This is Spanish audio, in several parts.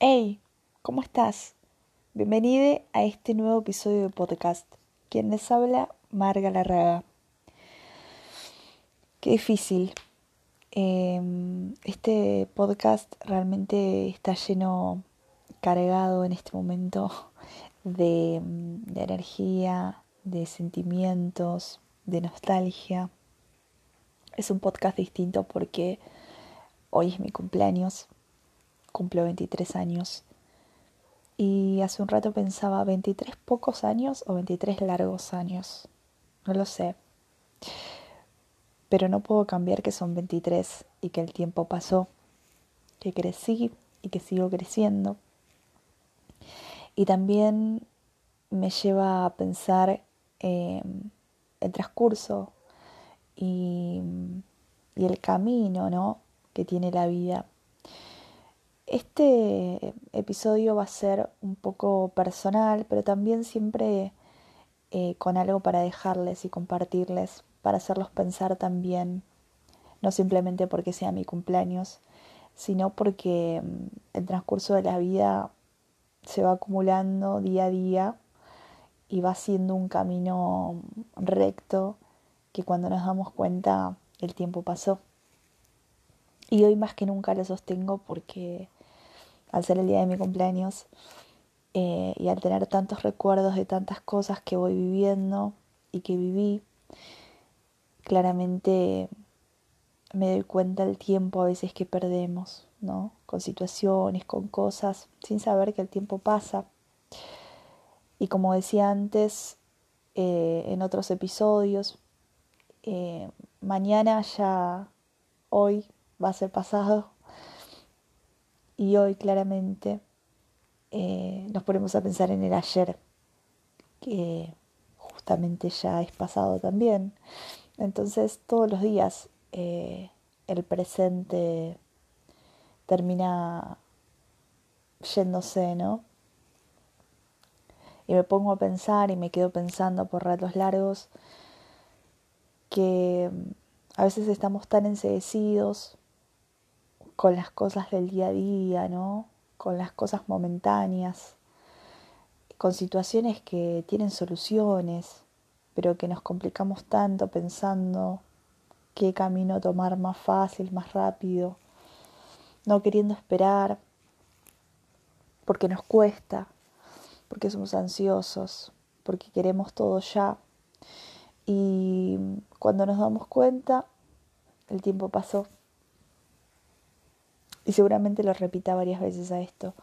Hey, ¿cómo estás? Bienvenido a este nuevo episodio de podcast. Quien les habla, Marga Larraga. Qué difícil. Em, este podcast realmente está lleno, cargado en este momento de, de energía, de sentimientos, de nostalgia. Es un podcast distinto porque hoy es mi cumpleaños cumplo 23 años. Y hace un rato pensaba, ¿23 pocos años o 23 largos años? No lo sé. Pero no puedo cambiar que son 23 y que el tiempo pasó, que crecí y que sigo creciendo. Y también me lleva a pensar en el transcurso y, y el camino ¿no? que tiene la vida este episodio va a ser un poco personal, pero también siempre eh, con algo para dejarles y compartirles, para hacerlos pensar también, no simplemente porque sea mi cumpleaños, sino porque mm, el transcurso de la vida se va acumulando día a día y va siendo un camino recto que cuando nos damos cuenta el tiempo pasó. Y hoy más que nunca lo sostengo porque al ser el día de mi cumpleaños eh, y al tener tantos recuerdos de tantas cosas que voy viviendo y que viví, claramente me doy cuenta del tiempo a veces que perdemos, ¿no? Con situaciones, con cosas, sin saber que el tiempo pasa. Y como decía antes eh, en otros episodios, eh, mañana ya, hoy va a ser pasado y hoy claramente eh, nos ponemos a pensar en el ayer, que justamente ya es pasado también. Entonces todos los días eh, el presente termina yéndose, ¿no? Y me pongo a pensar y me quedo pensando por ratos largos que a veces estamos tan enseguecidos con las cosas del día a día, ¿no? Con las cosas momentáneas, con situaciones que tienen soluciones, pero que nos complicamos tanto pensando qué camino tomar más fácil, más rápido, no queriendo esperar, porque nos cuesta, porque somos ansiosos, porque queremos todo ya. Y cuando nos damos cuenta, el tiempo pasó. Y seguramente lo repita varias veces a esto,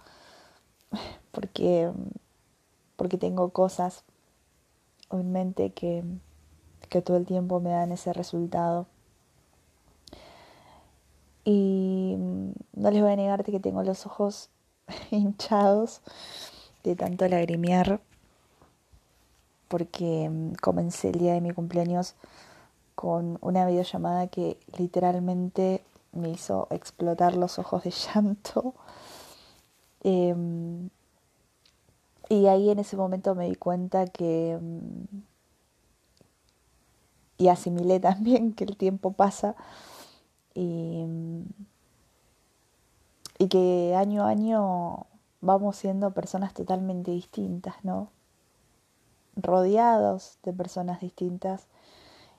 porque, porque tengo cosas en mente que, que todo el tiempo me dan ese resultado. Y no les voy a negarte que tengo los ojos hinchados de tanto lagrimear porque comencé el día de mi cumpleaños con una videollamada que literalmente me hizo explotar los ojos de llanto. Em, y ahí en ese momento me di cuenta que... Em, y asimilé también que el tiempo pasa y, em, y que año a año vamos siendo personas totalmente distintas, ¿no? Rodeados de personas distintas,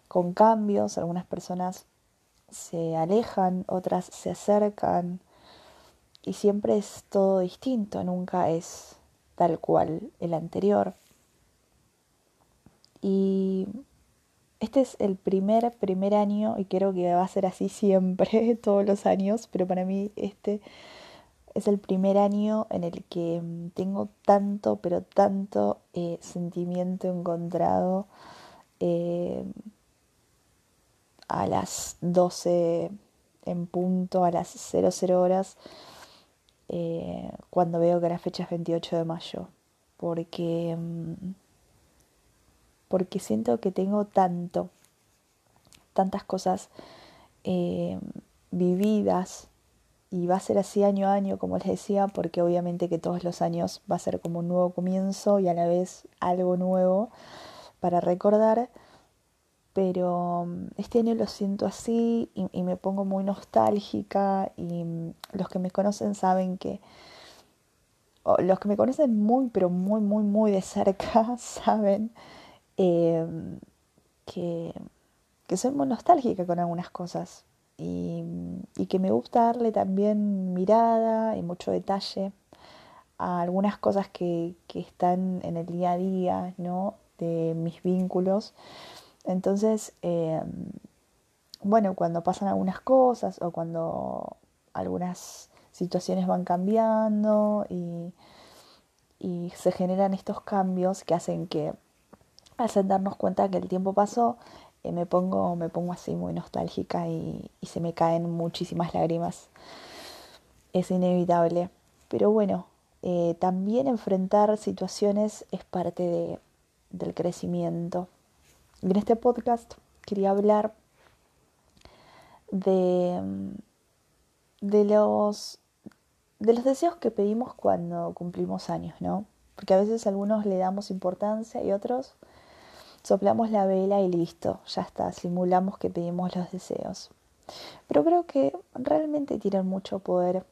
con cambios, algunas personas se alejan, otras se acercan y siempre es todo distinto, nunca es tal cual el anterior. Y este es el primer, primer año y creo que va a ser así siempre, todos los años, pero para mí este es el primer año en el que mm, tengo tanto, pero tanto eh, sentimiento encontrado. Eh, a las 12 en punto, a las 00 horas, eh, cuando veo que la fecha es 28 de mayo, porque, mm, porque siento que tengo tanto, tantas cosas eh, vividas y va a ser así año a año, como les decía, porque obviamente que todos los años va a ser como un nuevo comienzo y a la vez algo nuevo para recordar pero mm, este año lo siento así y, me pongo muy nostálgica y mm, los que me conocen saben que, los que me conocen muy, pero muy, muy, muy de cerca, saben em, que, que soy muy nostálgica con algunas cosas y, y, que me gusta darle también mirada y mucho detalle a algunas cosas que, que están en el día a día, ¿no? De mis vínculos. Entonces, eh, bueno, cuando pasan algunas cosas o cuando algunas situaciones van cambiando y, se generan estos cambios que hacen que, hacen darnos cuenta que el tiempo pasó, eh, me, pongo, me pongo así muy nostálgica y, y se me caen muchísimas lágrimas. Es inevitable. Pero bueno, eh, también enfrentar situaciones es parte de, del crecimiento. En este podcast quería hablar de, de, los, de los deseos que pedimos cuando cumplimos años, ¿no? Porque a veces a algunos le damos importancia y otros soplamos la vela y listo, ya está, simulamos que pedimos los deseos. Pero creo que realmente tienen mucho poder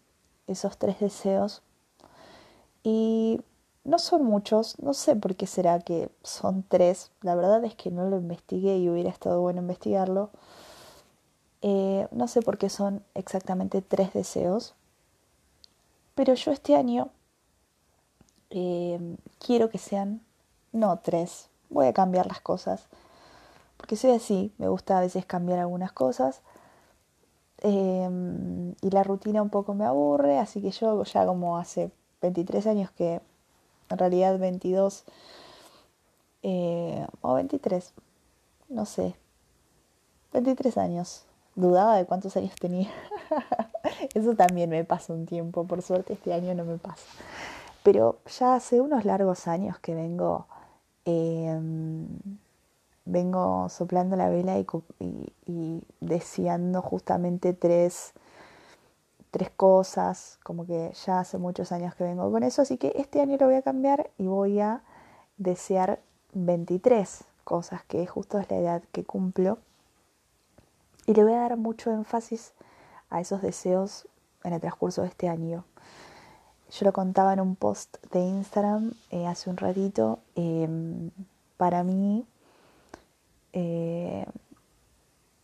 esos tres deseos y no son muchos, no sé por qué será que son tres, la verdad es que no lo investigué y hubiera estado bueno investigarlo. Eh, no sé por qué son exactamente tres deseos, pero yo este año eh, quiero que sean, no tres, voy a cambiar las cosas, porque soy así, me gusta a veces cambiar algunas cosas. Eh, y la rutina un poco me aburre, así que yo ya como hace 23 años que en realidad 22 eh, o 23, no sé, 23 años. Dudaba de cuántos años tenía. Eso también me pasa un tiempo, por suerte este año no me pasa. Pero ya hace unos largos años que vengo, em, vengo soplando la vela y, y, y deseando justamente tres tres cosas, como que ya hace muchos años que vengo con eso, así que este año lo voy a cambiar y voy a desear 23 cosas, que justo es la edad que cumplo. Y le voy a dar mucho énfasis a esos deseos en el transcurso de este año. Yo lo contaba en un post de Instagram eh, hace un ratito. Em, para mí, eh,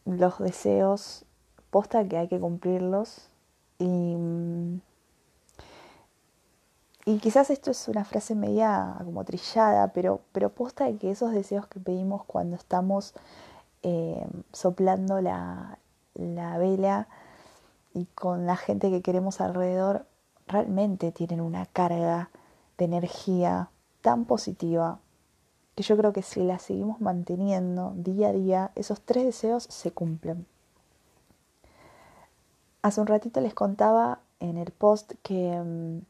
los deseos, posta que hay que cumplirlos, y, quizás esto es una frase media como trillada, pero, pero posta de que esos deseos que pedimos cuando estamos eh, soplando la, la vela y con la gente que queremos alrededor, realmente tienen una carga de energía tan positiva que yo creo que si la seguimos manteniendo día a día, esos tres deseos se cumplen. Hace un ratito les contaba en el post que, mm,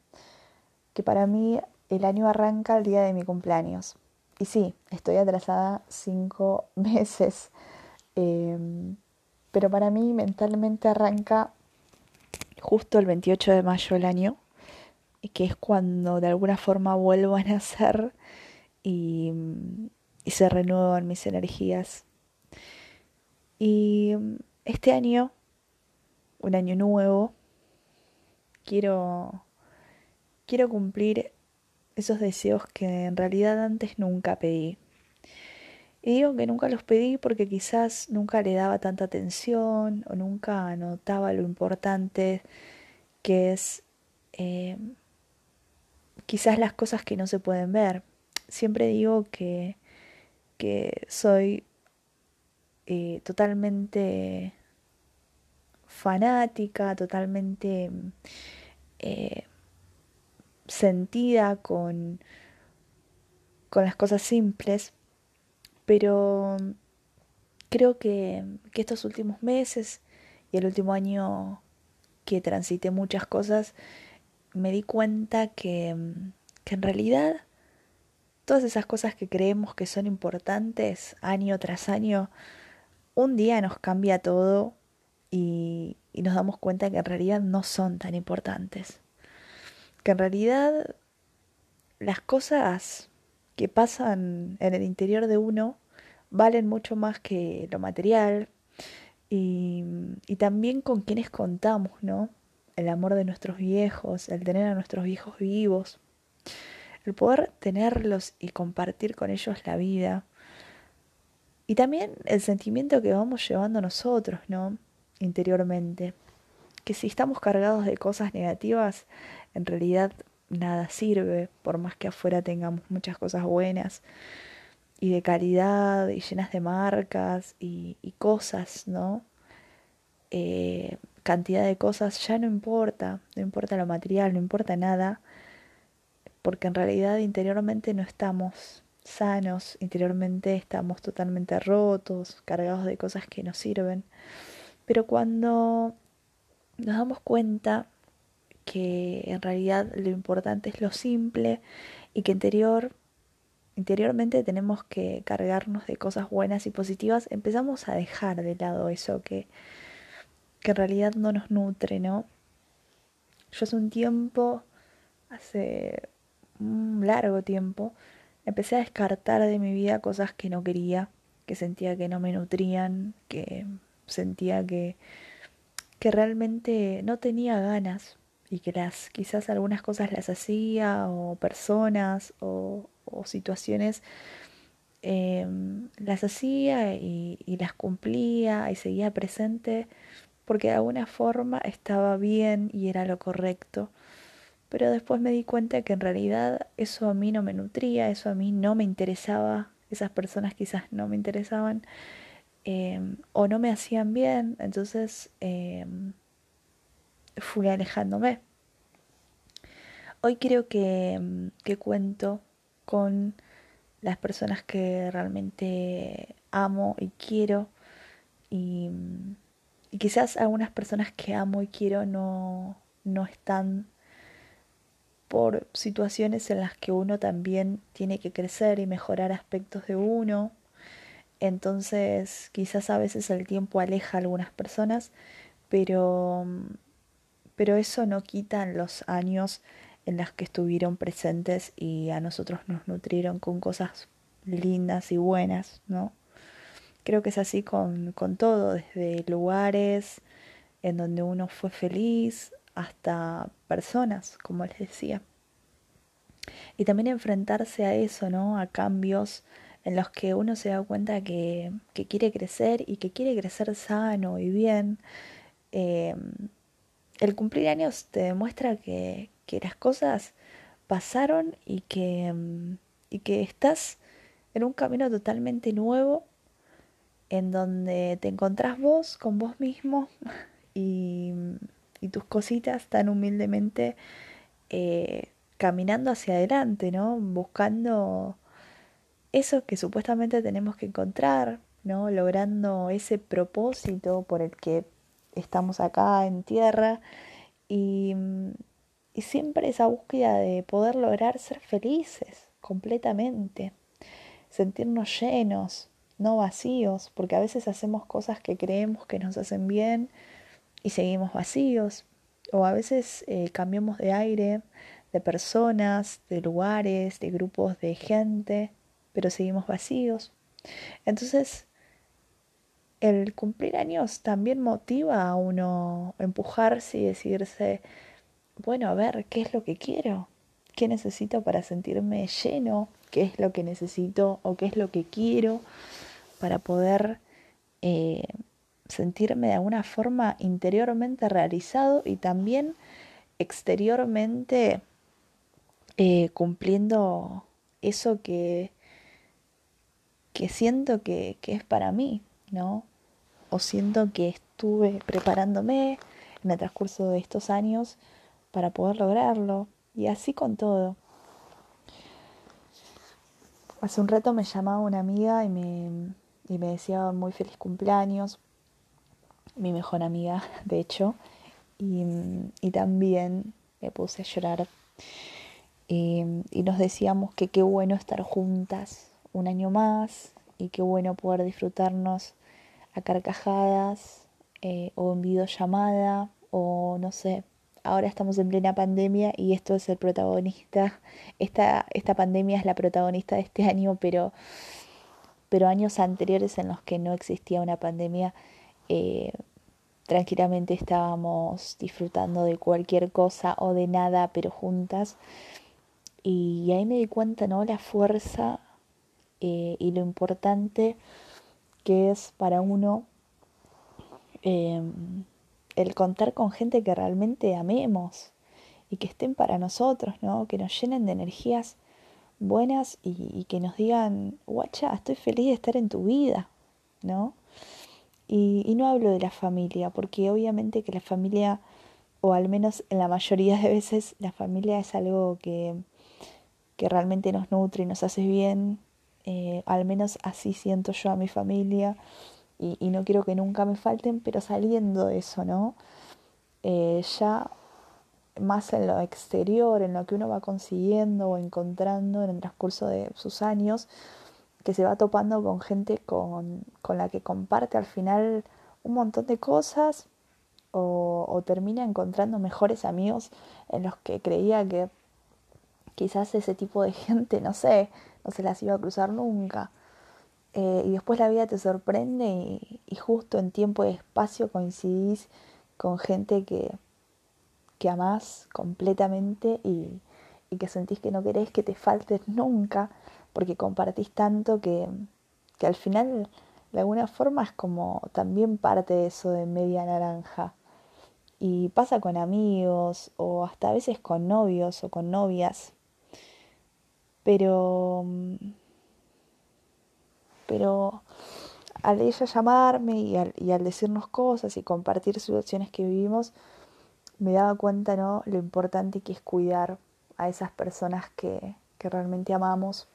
que para mí el año arranca el día de mi cumpleaños. Y sí, estoy atrasada cinco meses. Em, pero para mí mentalmente arranca justo el 28 de mayo del año, que es cuando de alguna forma vuelvo a nacer y, y se renuevan mis energías. Y mm, este año un año nuevo, quiero, quiero cumplir esos deseos que en realidad antes nunca pedí. Y digo que nunca los pedí porque quizás nunca le daba tanta atención o nunca notaba lo importante que es eh, quizás las cosas que no se pueden ver. Siempre digo que, que soy eh, totalmente fanática, totalmente eh, sentida con, con las cosas simples, pero creo que, que estos últimos meses y el último año que transité muchas cosas, me di cuenta que, que en realidad todas esas cosas que creemos que son importantes año tras año, un día nos cambia todo y, nos damos cuenta que en realidad no son tan importantes. Que en realidad las cosas que pasan en el interior de uno valen mucho más que lo material y, y también con quienes contamos, ¿no? El amor de nuestros viejos, el tener a nuestros viejos vivos, El poder tenerlos y compartir con ellos la vida. Y también el sentimiento que vamos llevando nosotros, ¿no? Interiormente. Que si estamos cargados de cosas negativas, en realidad nada sirve, por más que afuera tengamos muchas cosas buenas y de calidad y llenas de marcas y, cosas, ¿no? Eh, cantidad de cosas ya no importa, no importa lo material, no importa nada, porque en realidad interiormente no estamos sanos, interiormente estamos totalmente rotos, cargados de cosas que nos sirven. Pero cuando nos damos cuenta que en realidad lo importante es lo simple y que interior, interiormente tenemos que cargarnos de cosas buenas y positivas, empezamos a dejar de lado eso que, que en realidad no nos nutre, ¿no? Yo hace un tiempo, hace un largo tiempo, empecé a descartar de mi vida cosas que no quería, que sentía que no me nutrían, que sentía que, que realmente no tenía ganas y que las quizás algunas cosas las hacía o personas o, situaciones em, las hacía y, y, las cumplía y seguía presente porque de alguna forma estaba bien y era lo correcto. Pero después me di cuenta que en realidad eso a mí no me nutría, eso a mí no me interesaba, esas personas quizás no me interesaban em, o no me hacían bien, entonces em, fui alejándome. Hoy creo mm, que, cuento con las personas que realmente amo y quiero y, quizás algunas personas que amo y quiero no, no están por situaciones en las que uno también tiene que crecer y mejorar aspectos de uno. Entonces quizás a veces el tiempo aleja a algunas personas, pero, mm, pero eso no quita los años en las que estuvieron presentes y a nosotros nos nutrieron con cosas lindas y buenas, ¿no? Creo que es así con, con todo, desde lugares en donde uno fue feliz hasta personas, como les decía. Y también enfrentarse a eso, ¿no? A cambios en los que uno se da cuenta que, que quiere crecer y que quiere crecer sano y bien. Eh, el cumplir años te demuestra que, que las cosas pasaron y que, mm, y que estás en un camino totalmente nuevo en donde te encontrás vos con vos mismo y, y tus cositas tan humildemente eh, caminando hacia adelante, ¿no? Buscando eso que supuestamente tenemos que encontrar, ¿no? Logrando ese propósito por el que estamos acá en tierra y, mm, y siempre esa búsqueda de poder lograr ser felices completamente, sentirnos llenos, no vacíos, porque a veces hacemos cosas que creemos que nos hacen bien y seguimos vacíos, o a veces eh, cambiamos de aire, de personas, de lugares, de grupos de gente, pero seguimos vacíos. Entonces, el cumplir años también motiva a uno empujarse y decirse, bueno, a ver, ¿qué es lo que quiero? ¿Qué necesito para sentirme lleno? ¿Qué es lo que necesito o qué es lo que quiero para poder eh, sentirme de alguna forma interiormente realizado y también exteriormente eh, cumpliendo eso que, que siento que, que es para mí, ¿no? O siento que estuve preparándome en el transcurso de estos años para poder lograrlo. Y así con todo. Hace un rato me llamaba una amiga y me, y me decía muy feliz cumpleaños. Mi mejor amiga, de hecho. Y, y también me puse a llorar. Y, y, nos decíamos que qué bueno estar juntas un año más y qué bueno poder disfrutarnos a carcajadas eh, o en videollamada o no sé, ahora estamos en plena pandemia y esto es el protagonista, esta, esta pandemia es la protagonista de este año, pero, pero años anteriores en los que no existía una pandemia, eh, tranquilamente estábamos disfrutando de cualquier cosa o de nada, pero juntas. Y ahí me di cuenta, ¿no? La fuerza eh, y lo importante que es para uno em, el contar con gente que realmente amemos y que estén para nosotros, ¿no? Que nos llenen de energías buenas y, que nos digan, guacha, estoy feliz de estar en tu vida, ¿no? Y, y, no hablo de la familia, porque obviamente que la familia, o al menos en la mayoría de veces, la familia es algo que, que realmente nos nutre y nos hace bien, eh, al menos así siento yo a mi familia y, no quiero que nunca me falten, pero saliendo de eso, ¿no? Eh, ya más en lo exterior, en lo que uno va consiguiendo o encontrando en el transcurso de sus años, que se va topando con gente con, con la que comparte al final un montón de cosas o, termina encontrando mejores amigos en los que creía que quizás ese tipo de gente, no sé, no se las iba a cruzar nunca. Eh, y después la vida te sorprende y, justo en tiempo y espacio coincidís con gente que, que amás completamente y, y que sentís que no querés que te faltes nunca porque compartís tanto que, que al final de alguna forma es como también parte de eso de media naranja. Y pasa con amigos o hasta a veces con novios o con novias pero, pero al ella llamarme y al, y al decirnos cosas y compartir situaciones que vivimos, me daba cuenta ¿no? lo importante que es cuidar a esas personas que, que realmente amamos.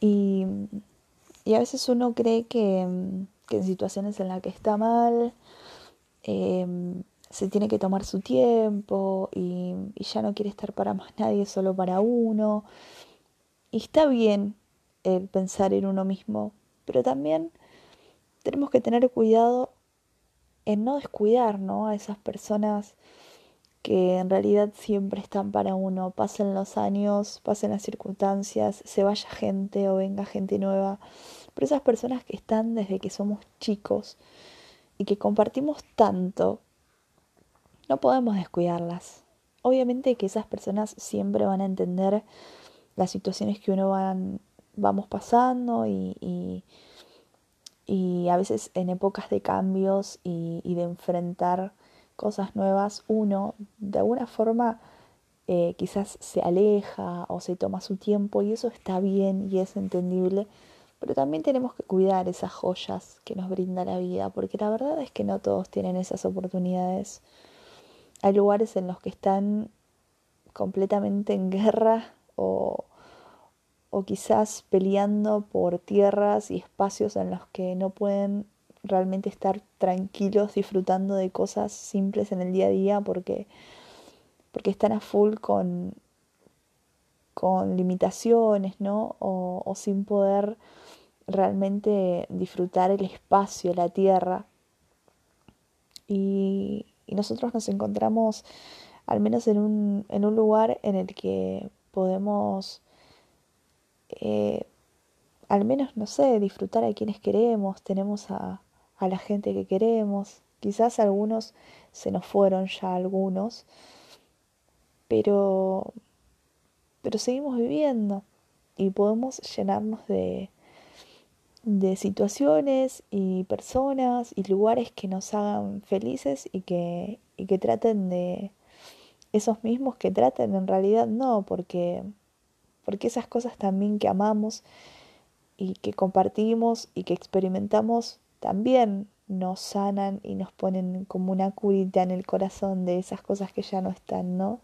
Y, y, a veces uno cree que, que, en situaciones en las que está mal, eh, se tiene que tomar su tiempo y, ya no quiere estar para más nadie, solo para uno. Y está bien el pensar en uno mismo, pero también tenemos que tener cuidado en no descuidar ¿no? a esas personas que en realidad siempre están para uno. Pasen los años, pasen las circunstancias, se vaya gente o venga gente nueva. Pero esas personas que están desde que somos chicos y que compartimos tanto no podemos descuidarlas. Obviamente que esas personas siempre van a entender las situaciones que uno van, vamos pasando y, y, y, a veces en épocas de cambios y, de enfrentar cosas nuevas, uno de alguna forma eh, quizás se aleja o se toma su tiempo y eso está bien y es entendible, pero también tenemos que cuidar esas joyas que nos brinda la vida, porque la verdad es que no todos tienen esas oportunidades. Hay lugares en los que están completamente en guerra o, o quizás peleando por tierras y espacios en los que no pueden realmente estar tranquilos disfrutando de cosas simples en el día a día porque, porque están a full con, con limitaciones, ¿no? O, sin poder realmente disfrutar el espacio, la tierra. Y, y nosotros nos encontramos al menos en un, en un lugar en el que podemos, eh, al menos, no sé, disfrutar a quienes queremos, tenemos a, a la gente que queremos, quizás algunos se nos fueron ya algunos, pero, pero seguimos viviendo y podemos llenarnos de, de situaciones y personas y lugares que nos hagan felices y que, y que traten de esos mismos que traten en realidad no, porque, porque esas cosas también que amamos y que compartimos y que experimentamos también nos sanan y nos ponen como una curita en el corazón de esas cosas que ya no están, ¿no?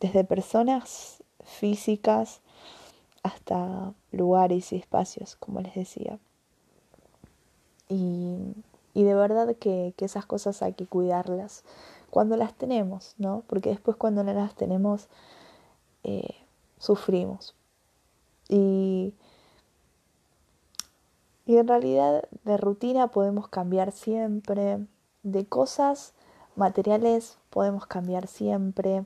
Desde personas físicas hasta lugares y espacios, como les decía. Y, y de verdad que, que, esas cosas hay que cuidarlas cuando las tenemos, ¿no? Porque después cuando no las tenemos, eh, sufrimos. Y, y en realidad de rutina podemos cambiar siempre, de cosas materiales podemos cambiar siempre,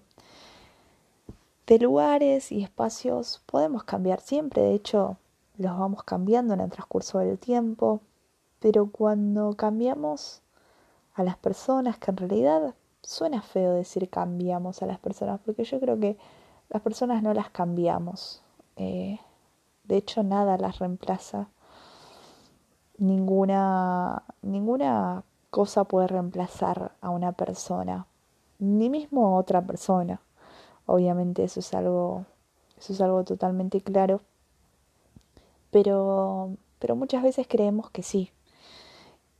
de lugares y espacios podemos cambiar siempre, de hecho los vamos cambiando en el transcurso del tiempo, pero cuando cambiamos a las personas que en realidad suena feo decir cambiamos a las personas, porque yo creo que las personas no las cambiamos. Eh, de hecho, nada las reemplaza. Ninguna, ninguna cosa puede reemplazar a una persona, ni mismo a otra persona. Obviamente eso es algo, eso es algo totalmente claro. Pero, pero muchas veces creemos que sí,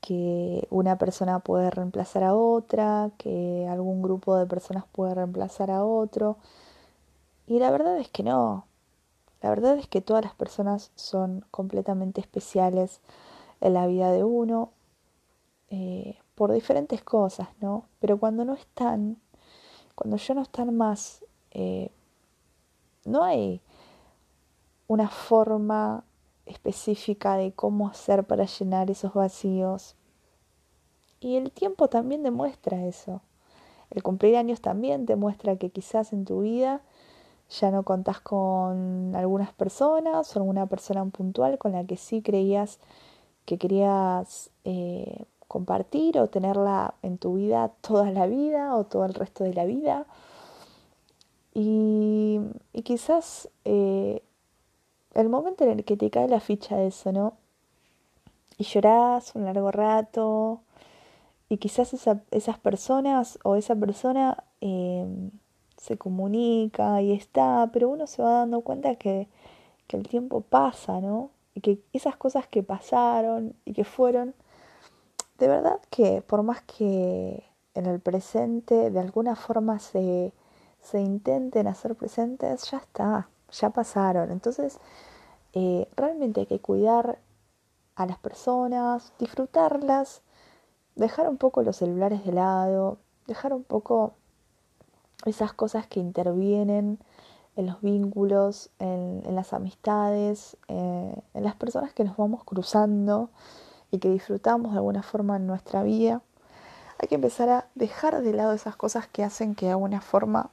que una persona puede reemplazar a otra, que algún grupo de personas puede reemplazar a otro. Y la verdad es que no. La verdad es que todas las personas son completamente especiales en la vida de uno eh, por diferentes cosas, ¿no? Pero cuando no están, cuando ya no están más, eh, no hay una forma específica de cómo hacer para llenar esos vacíos. Y el tiempo también demuestra eso. El cumplir años también demuestra que quizás en tu vida ya no contás con algunas personas o alguna persona puntual con la que sí creías que querías eh, compartir o tenerla en tu vida toda la vida o todo el resto de la vida. Y, quizás eh, el momento en el que te cae la ficha de eso, ¿no? Y llorás un largo rato y quizás esas personas o esa persona em, se comunica y está, pero uno se va dando cuenta que, que el tiempo pasa, ¿no? Y que esas cosas que pasaron y que fueron, de verdad que por más que en el presente de alguna forma se, se intenten hacer presentes, ya está, ya pasaron. Entonces, eh, realmente hay que cuidar a las personas, disfrutarlas, dejar un poco los celulares de lado, dejar un poco esas cosas que intervienen en los vínculos, en, las amistades, eh, en las personas que nos vamos cruzando y que disfrutamos de alguna forma en nuestra vida. Hay que empezar a dejar de lado esas cosas que hacen que de alguna forma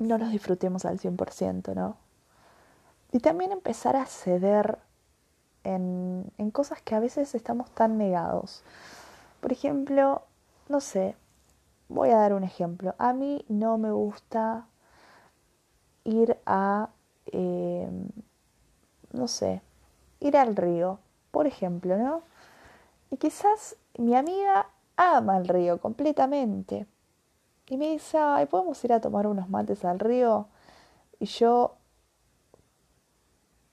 no los disfrutemos al 100%, ¿no? Y también empezar a ceder en, en cosas que a veces estamos tan negados. Por ejemplo, no sé, voy a dar un ejemplo. A mí no me gusta ir a, em, no sé, ir al río, por ejemplo, ¿no? Y quizás mi amiga ama el río completamente. Y me dice, ¿podemos ir a tomar unos mates al río? Y yo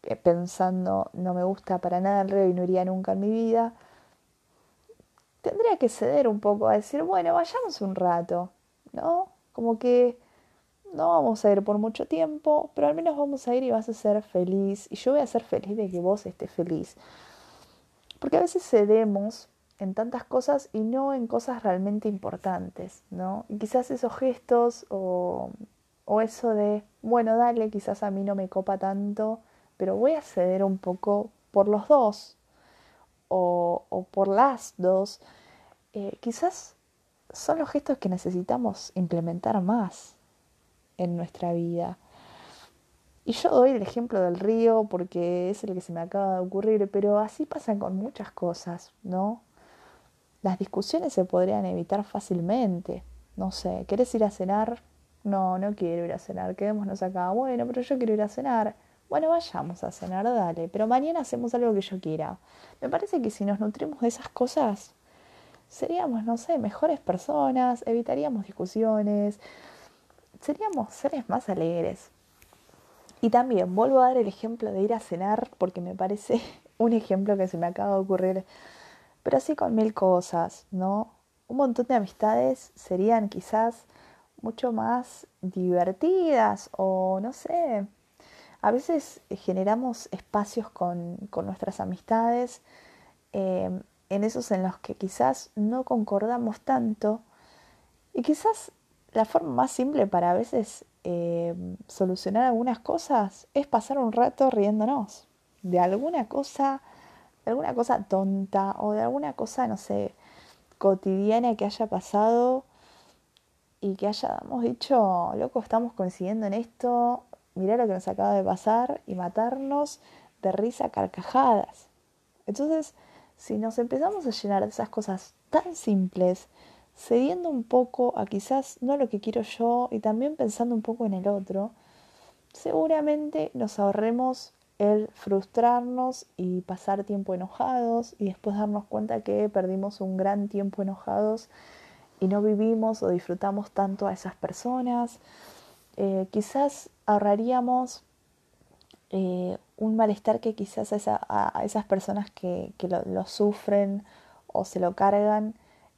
eh, pensando, no me gusta para nada el río y no iría nunca en mi vida, tendría que ceder un poco a decir, bueno, vayamos un rato, ¿no? Como que no vamos a ir por mucho tiempo, pero al menos vamos a ir y vas a ser feliz. Y yo voy a ser feliz de que vos estés feliz. Porque a veces cedemos en tantas cosas y no en cosas realmente importantes, ¿no? Y quizás esos gestos o, eso de, bueno, dale, quizás a mí no me copa tanto, pero voy a ceder un poco por los dos o, o por las dos, eh, quizás son los gestos que necesitamos implementar más en nuestra vida. Y yo doy el ejemplo del río porque es el que se me acaba de ocurrir, pero así pasa con muchas cosas, ¿no? Las discusiones se podrían evitar fácilmente. No sé, ¿querés ir a cenar? No, no quiero ir a cenar, quedémonos acá. Bueno, pero yo quiero ir a cenar. Bueno, vayamos a cenar, dale, pero mañana hacemos algo que yo quiera. Me parece que si nos nutrimos de esas cosas, seríamos, no sé, mejores personas, evitaríamos discusiones, seríamos seres más alegres. Y también vuelvo a dar el ejemplo de ir a cenar porque me parece un ejemplo que se me acaba de ocurrir, pero así con mil cosas, ¿no? Un montón de amistades serían quizás mucho más divertidas o no sé, a veces generamos espacios con, nuestras amistades, em, en esos en los que quizás no concordamos tanto y quizás la forma más simple para a veces em, solucionar algunas cosas es pasar un rato riéndonos de alguna cosa, alguna cosa tonta o de alguna cosa, no sé, cotidiana que haya pasado y que hayamos dicho, loco, estamos coincidiendo en esto, mirá lo que nos acaba de pasar y matarnos de risa carcajadas. Entonces, si nos empezamos a llenar de esas cosas tan simples, cediendo un poco a quizás no lo que quiero yo y también pensando un poco en el otro, seguramente nos ahorremos el frustrarnos y pasar tiempo enojados y después darnos cuenta que perdimos un gran tiempo enojados y no vivimos o disfrutamos tanto a esas personas. Eh, quizás ahorraríamos eh, un malestar que quizás a, esas personas que, lo, sufren o se lo cargan,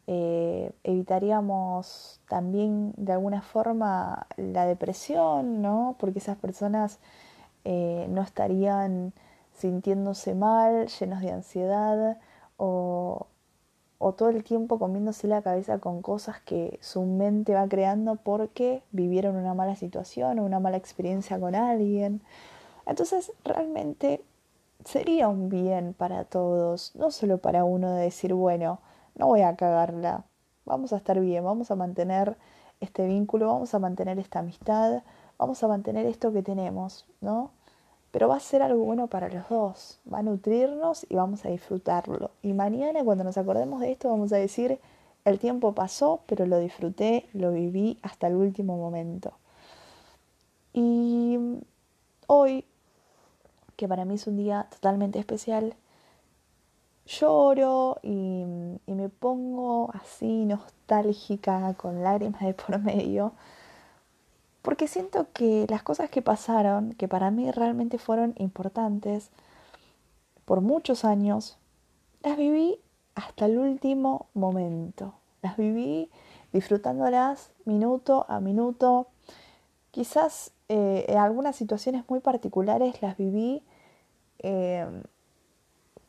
eh, evitaríamos también de alguna forma la depresión, ¿no? Porque esas personas no estarían sintiéndose mal, llenos de ansiedad o, o todo el tiempo comiéndose la cabeza con cosas que su mente va creando porque vivieron una mala situación o una mala experiencia con alguien. Entonces realmente sería un bien para todos, no solo para uno de decir, bueno, no voy a cagarla, vamos a estar bien, vamos a mantener este vínculo, vamos a mantener esta amistad, vamos a mantener esto que tenemos, ¿no? pero va a ser algo bueno para los dos, va a nutrirnos y vamos a disfrutarlo. Y mañana cuando nos acordemos de esto vamos a decir, el tiempo pasó, pero lo disfruté, lo viví hasta el último momento. Y hoy, que para mí es un día totalmente especial, lloro y, me pongo así nostálgica, con lágrimas de por medio porque siento que las cosas que pasaron, que para mí realmente fueron importantes, por muchos años, las viví hasta el último momento. Las viví disfrutándolas minuto a minuto. Quizás eh, en algunas situaciones muy particulares las viví em,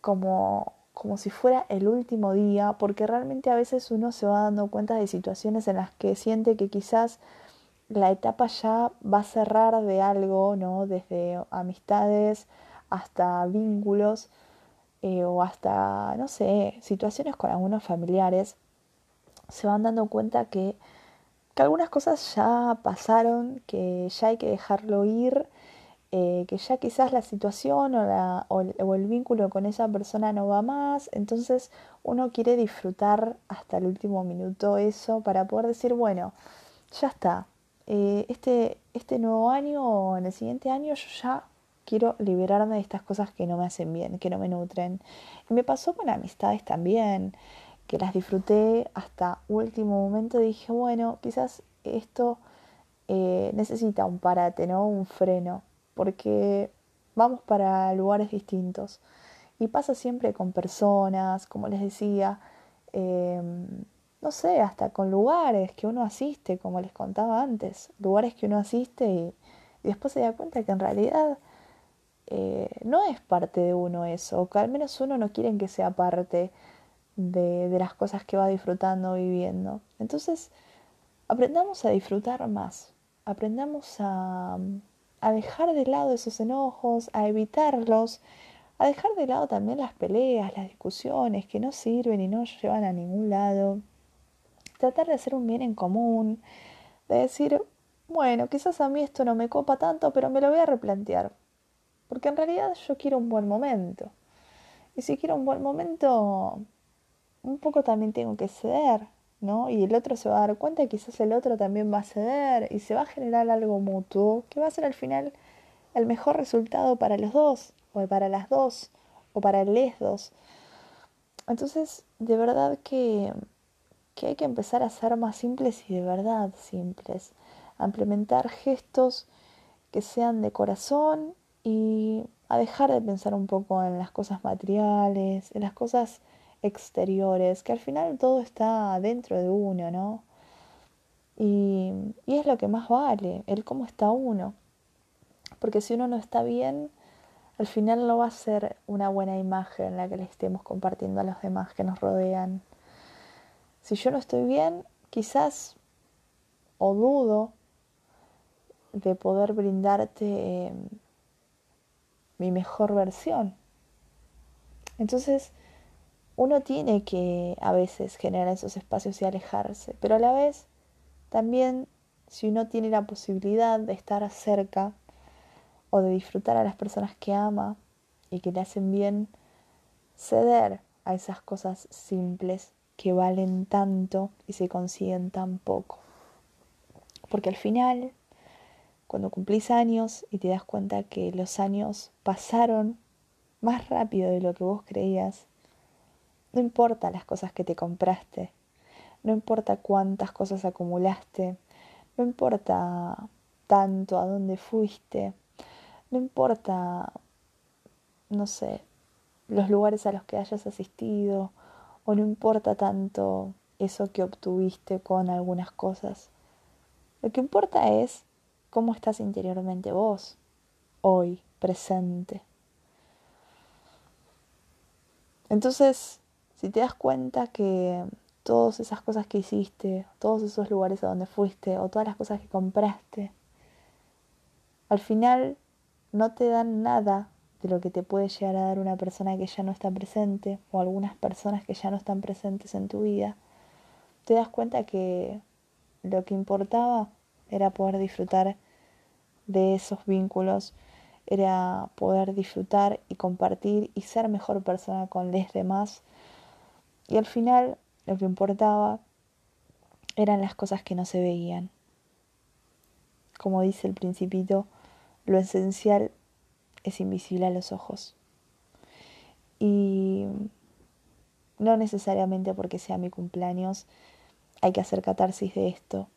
como, como si fuera el último día, porque realmente a veces uno se va dando cuenta de situaciones en las que siente que quizás la etapa ya va a cerrar de algo, ¿no? Desde amistades hasta vínculos eh, o hasta, no sé, situaciones con algunos familiares, se van dando cuenta que, que algunas cosas ya pasaron, que ya hay que dejarlo ir, eh, que ya quizás la situación o, la, el, o el vínculo con esa persona no va más, entonces uno quiere disfrutar hasta el último minuto eso para poder decir, bueno, ya está, eh, este, este nuevo año o en el siguiente año yo ya quiero liberarme de estas cosas que no me hacen bien, que no me nutren. Y me pasó con amistades también, que las disfruté hasta último momento. Dije, bueno, quizás esto eh, necesita un parate, ¿no? Un freno, porque vamos para lugares distintos. Y pasa siempre con personas, como les decía, em, no sé, hasta con lugares que uno asiste, como les contaba antes, lugares que uno asiste y, después se da cuenta que en realidad eh, no es parte de uno eso, o que al menos uno no quiere que sea parte de, las cosas que va disfrutando, viviendo. Entonces, aprendamos a disfrutar más, aprendamos a, a dejar de lado esos enojos, a evitarlos, a dejar de lado también las peleas, las discusiones que no sirven y no llevan a ningún lado tratar de hacer un bien en común, de decir, bueno, quizás a mí esto no me copa tanto, pero me lo voy a replantear, porque en realidad yo quiero un buen momento. Y si quiero un buen momento, un poco también tengo que ceder, ¿no? Y el otro se va a dar cuenta y quizás el otro también va a ceder y se va a generar algo mutuo que va a ser al final el mejor resultado para los dos, o para las dos, o para les dos. Entonces, de verdad que que hay que empezar a ser más simples y de verdad simples, a implementar gestos que sean de corazón y a dejar de pensar un poco en las cosas materiales, en las cosas exteriores, que al final todo está dentro de uno, ¿no? Y, es lo que más vale, el cómo está uno. Porque si uno no está bien, al final no va a ser una buena imagen la que le estemos compartiendo a los demás que nos rodean. Si yo no estoy bien, quizás o dudo de poder brindarte em, mi mejor versión. Entonces, uno tiene que a veces generar esos espacios y alejarse, pero a la vez también si uno tiene la posibilidad de estar cerca o de disfrutar a las personas que ama y que le hacen bien, ceder a esas cosas simples que valen tanto y se consiguen tan poco. Porque al final, cuando cumplís años y te das cuenta que los años pasaron más rápido de lo que vos creías, no importa las cosas que te compraste, no importa cuántas cosas acumulaste, no importa tanto a dónde fuiste, no importa, no sé, los lugares a los que hayas asistido, o no importa tanto eso que obtuviste con algunas cosas. Lo que importa es cómo estás interiormente vos, hoy, presente. Entonces, si te das cuenta que todas esas cosas que hiciste, todos esos lugares a donde fuiste, o todas las cosas que compraste, al final no te dan nada de lo que te puede llegar a dar una persona que ya no está presente o algunas personas que ya no están presentes en tu vida, te das cuenta que lo que importaba era poder disfrutar de esos vínculos, era poder disfrutar y compartir y ser mejor persona con los demás. Y al final lo que importaba eran las cosas que no se veían. Como dice el principito, lo esencial es invisible a los ojos. Y no necesariamente porque sea mi cumpleaños hay que hacer catarsis de esto.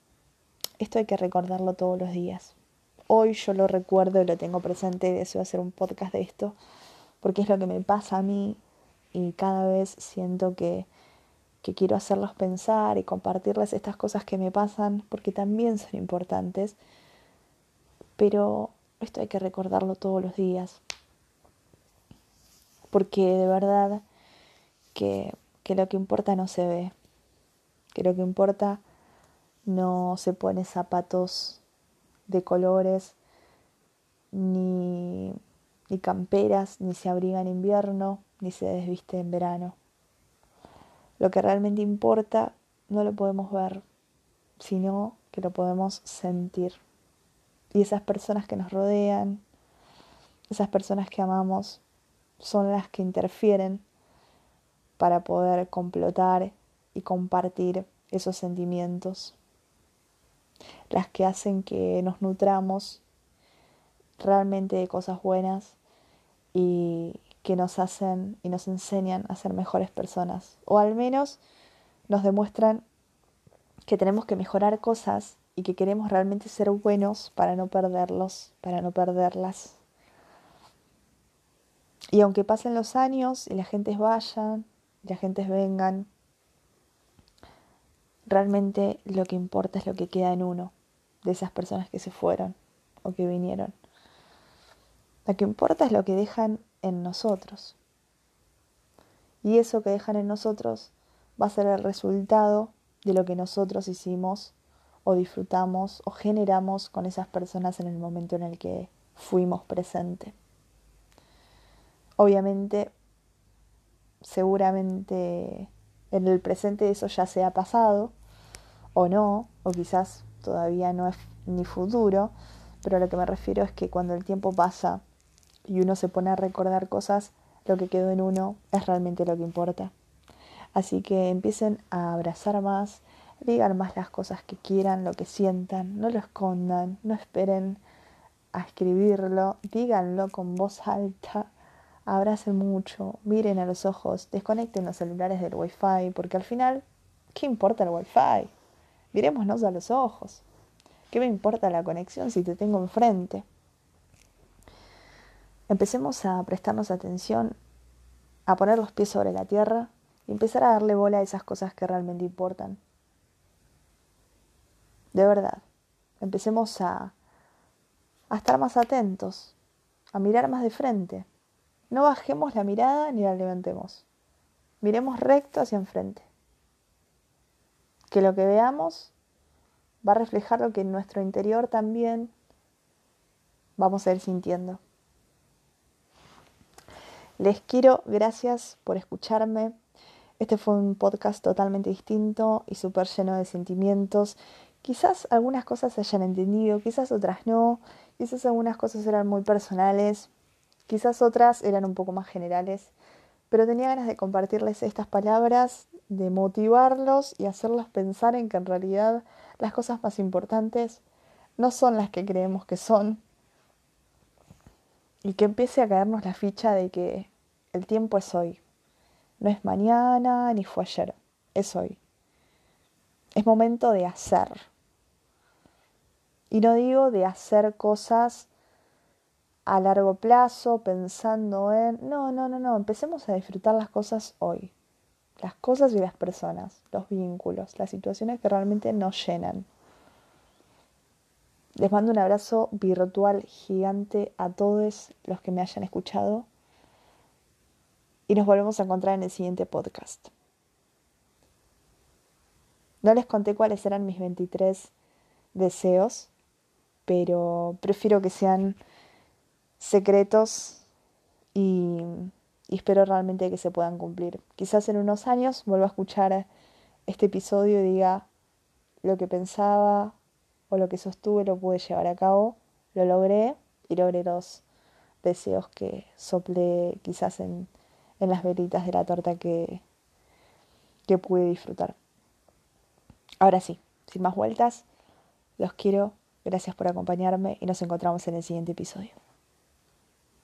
Esto hay que recordarlo todos los días. Hoy yo lo recuerdo y lo tengo presente y deseo hacer un podcast de esto porque es lo que me pasa a mí y cada vez siento que, que quiero hacerlos pensar y compartirles estas cosas que me pasan porque también son importantes. Pero esto hay que recordarlo todos los días. Porque de verdad que, que lo que importa no se ve. Que lo que importa no se pone zapatos de colores, ni, ni camperas, ni se abriga en invierno, ni se desviste en verano. Lo que realmente importa no lo podemos ver, sino que lo podemos sentir. Y esas personas que nos rodean, esas personas que amamos, son las que interfieren para poder complotar y compartir esos sentimientos. Las que hacen que nos nutramos realmente de cosas buenas y que nos hacen y nos enseñan a ser mejores personas. O al menos nos demuestran que tenemos que mejorar cosas y que queremos realmente ser buenos para no perderlos, para no perderlas. Y aunque pasen los años y la gente vayan, y la gente vengan, realmente lo que importa es lo que queda en uno, de esas personas que se fueron o que vinieron. Lo que importa es lo que dejan en nosotros. Y eso que dejan en nosotros va a ser el resultado de lo que nosotros hicimos o disfrutamos o generamos con esas personas en el momento en el que fuimos presente. Obviamente, seguramente en el presente eso ya se ha pasado o no, o quizás todavía no es ni futuro, pero a lo que me refiero es que cuando el tiempo pasa y uno se pone a recordar cosas, lo que quedó en uno es realmente lo que importa. Así que empiecen a abrazar más, Digan más las cosas que quieran, lo que sientan, no lo escondan, no esperen a escribirlo, díganlo con voz alta, abracen mucho, miren a los ojos, desconecten los celulares del wifi, porque al final, ¿qué importa el wifi? Mirémonos a los ojos. ¿Qué me importa la conexión si te tengo enfrente? Empecemos a prestarnos atención, a poner los pies sobre la tierra y empezar a darle bola a esas cosas que realmente importan. De verdad, empecemos a, a estar más atentos, a mirar más de frente. No bajemos la mirada ni la levantemos. Miremos recto hacia enfrente. Que lo que veamos va a reflejar lo que en nuestro interior también vamos a ir sintiendo. Les quiero, gracias por escucharme. Este fue un podcast totalmente distinto y súper lleno de sentimientos Quizás algunas cosas se hayan entendido, quizás otras no, quizás algunas cosas eran muy personales, quizás otras eran un poco más generales, pero tenía ganas de compartirles estas palabras de motivarlos y hacerlos pensar en que en realidad las cosas más importantes no son las que creemos que son. Y que empiece a caernos la ficha de que el tiempo es hoy. No es mañana ni fue ayer, es hoy. Es momento de hacer. Y no digo de hacer cosas a largo plazo, pensando en... No, no, no, no, empecemos a disfrutar las cosas hoy. Las cosas y las personas, los vínculos, las situaciones que realmente nos llenan. Les mando un abrazo virtual gigante a todos los que me hayan escuchado y nos volvemos a encontrar en el siguiente podcast. No les conté cuáles eran mis 23 deseos, pero prefiero que sean secretos y, espero realmente que se puedan cumplir. Quizás en unos años vuelva a escuchar este episodio y diga lo que pensaba o lo que sostuve lo pude llevar a cabo, lo logré y logré los deseos que soplé quizás en, en las velitas de la torta que, que pude disfrutar. Ahora sí, sin más vueltas, los quiero, gracias por acompañarme y nos encontramos en el siguiente episodio.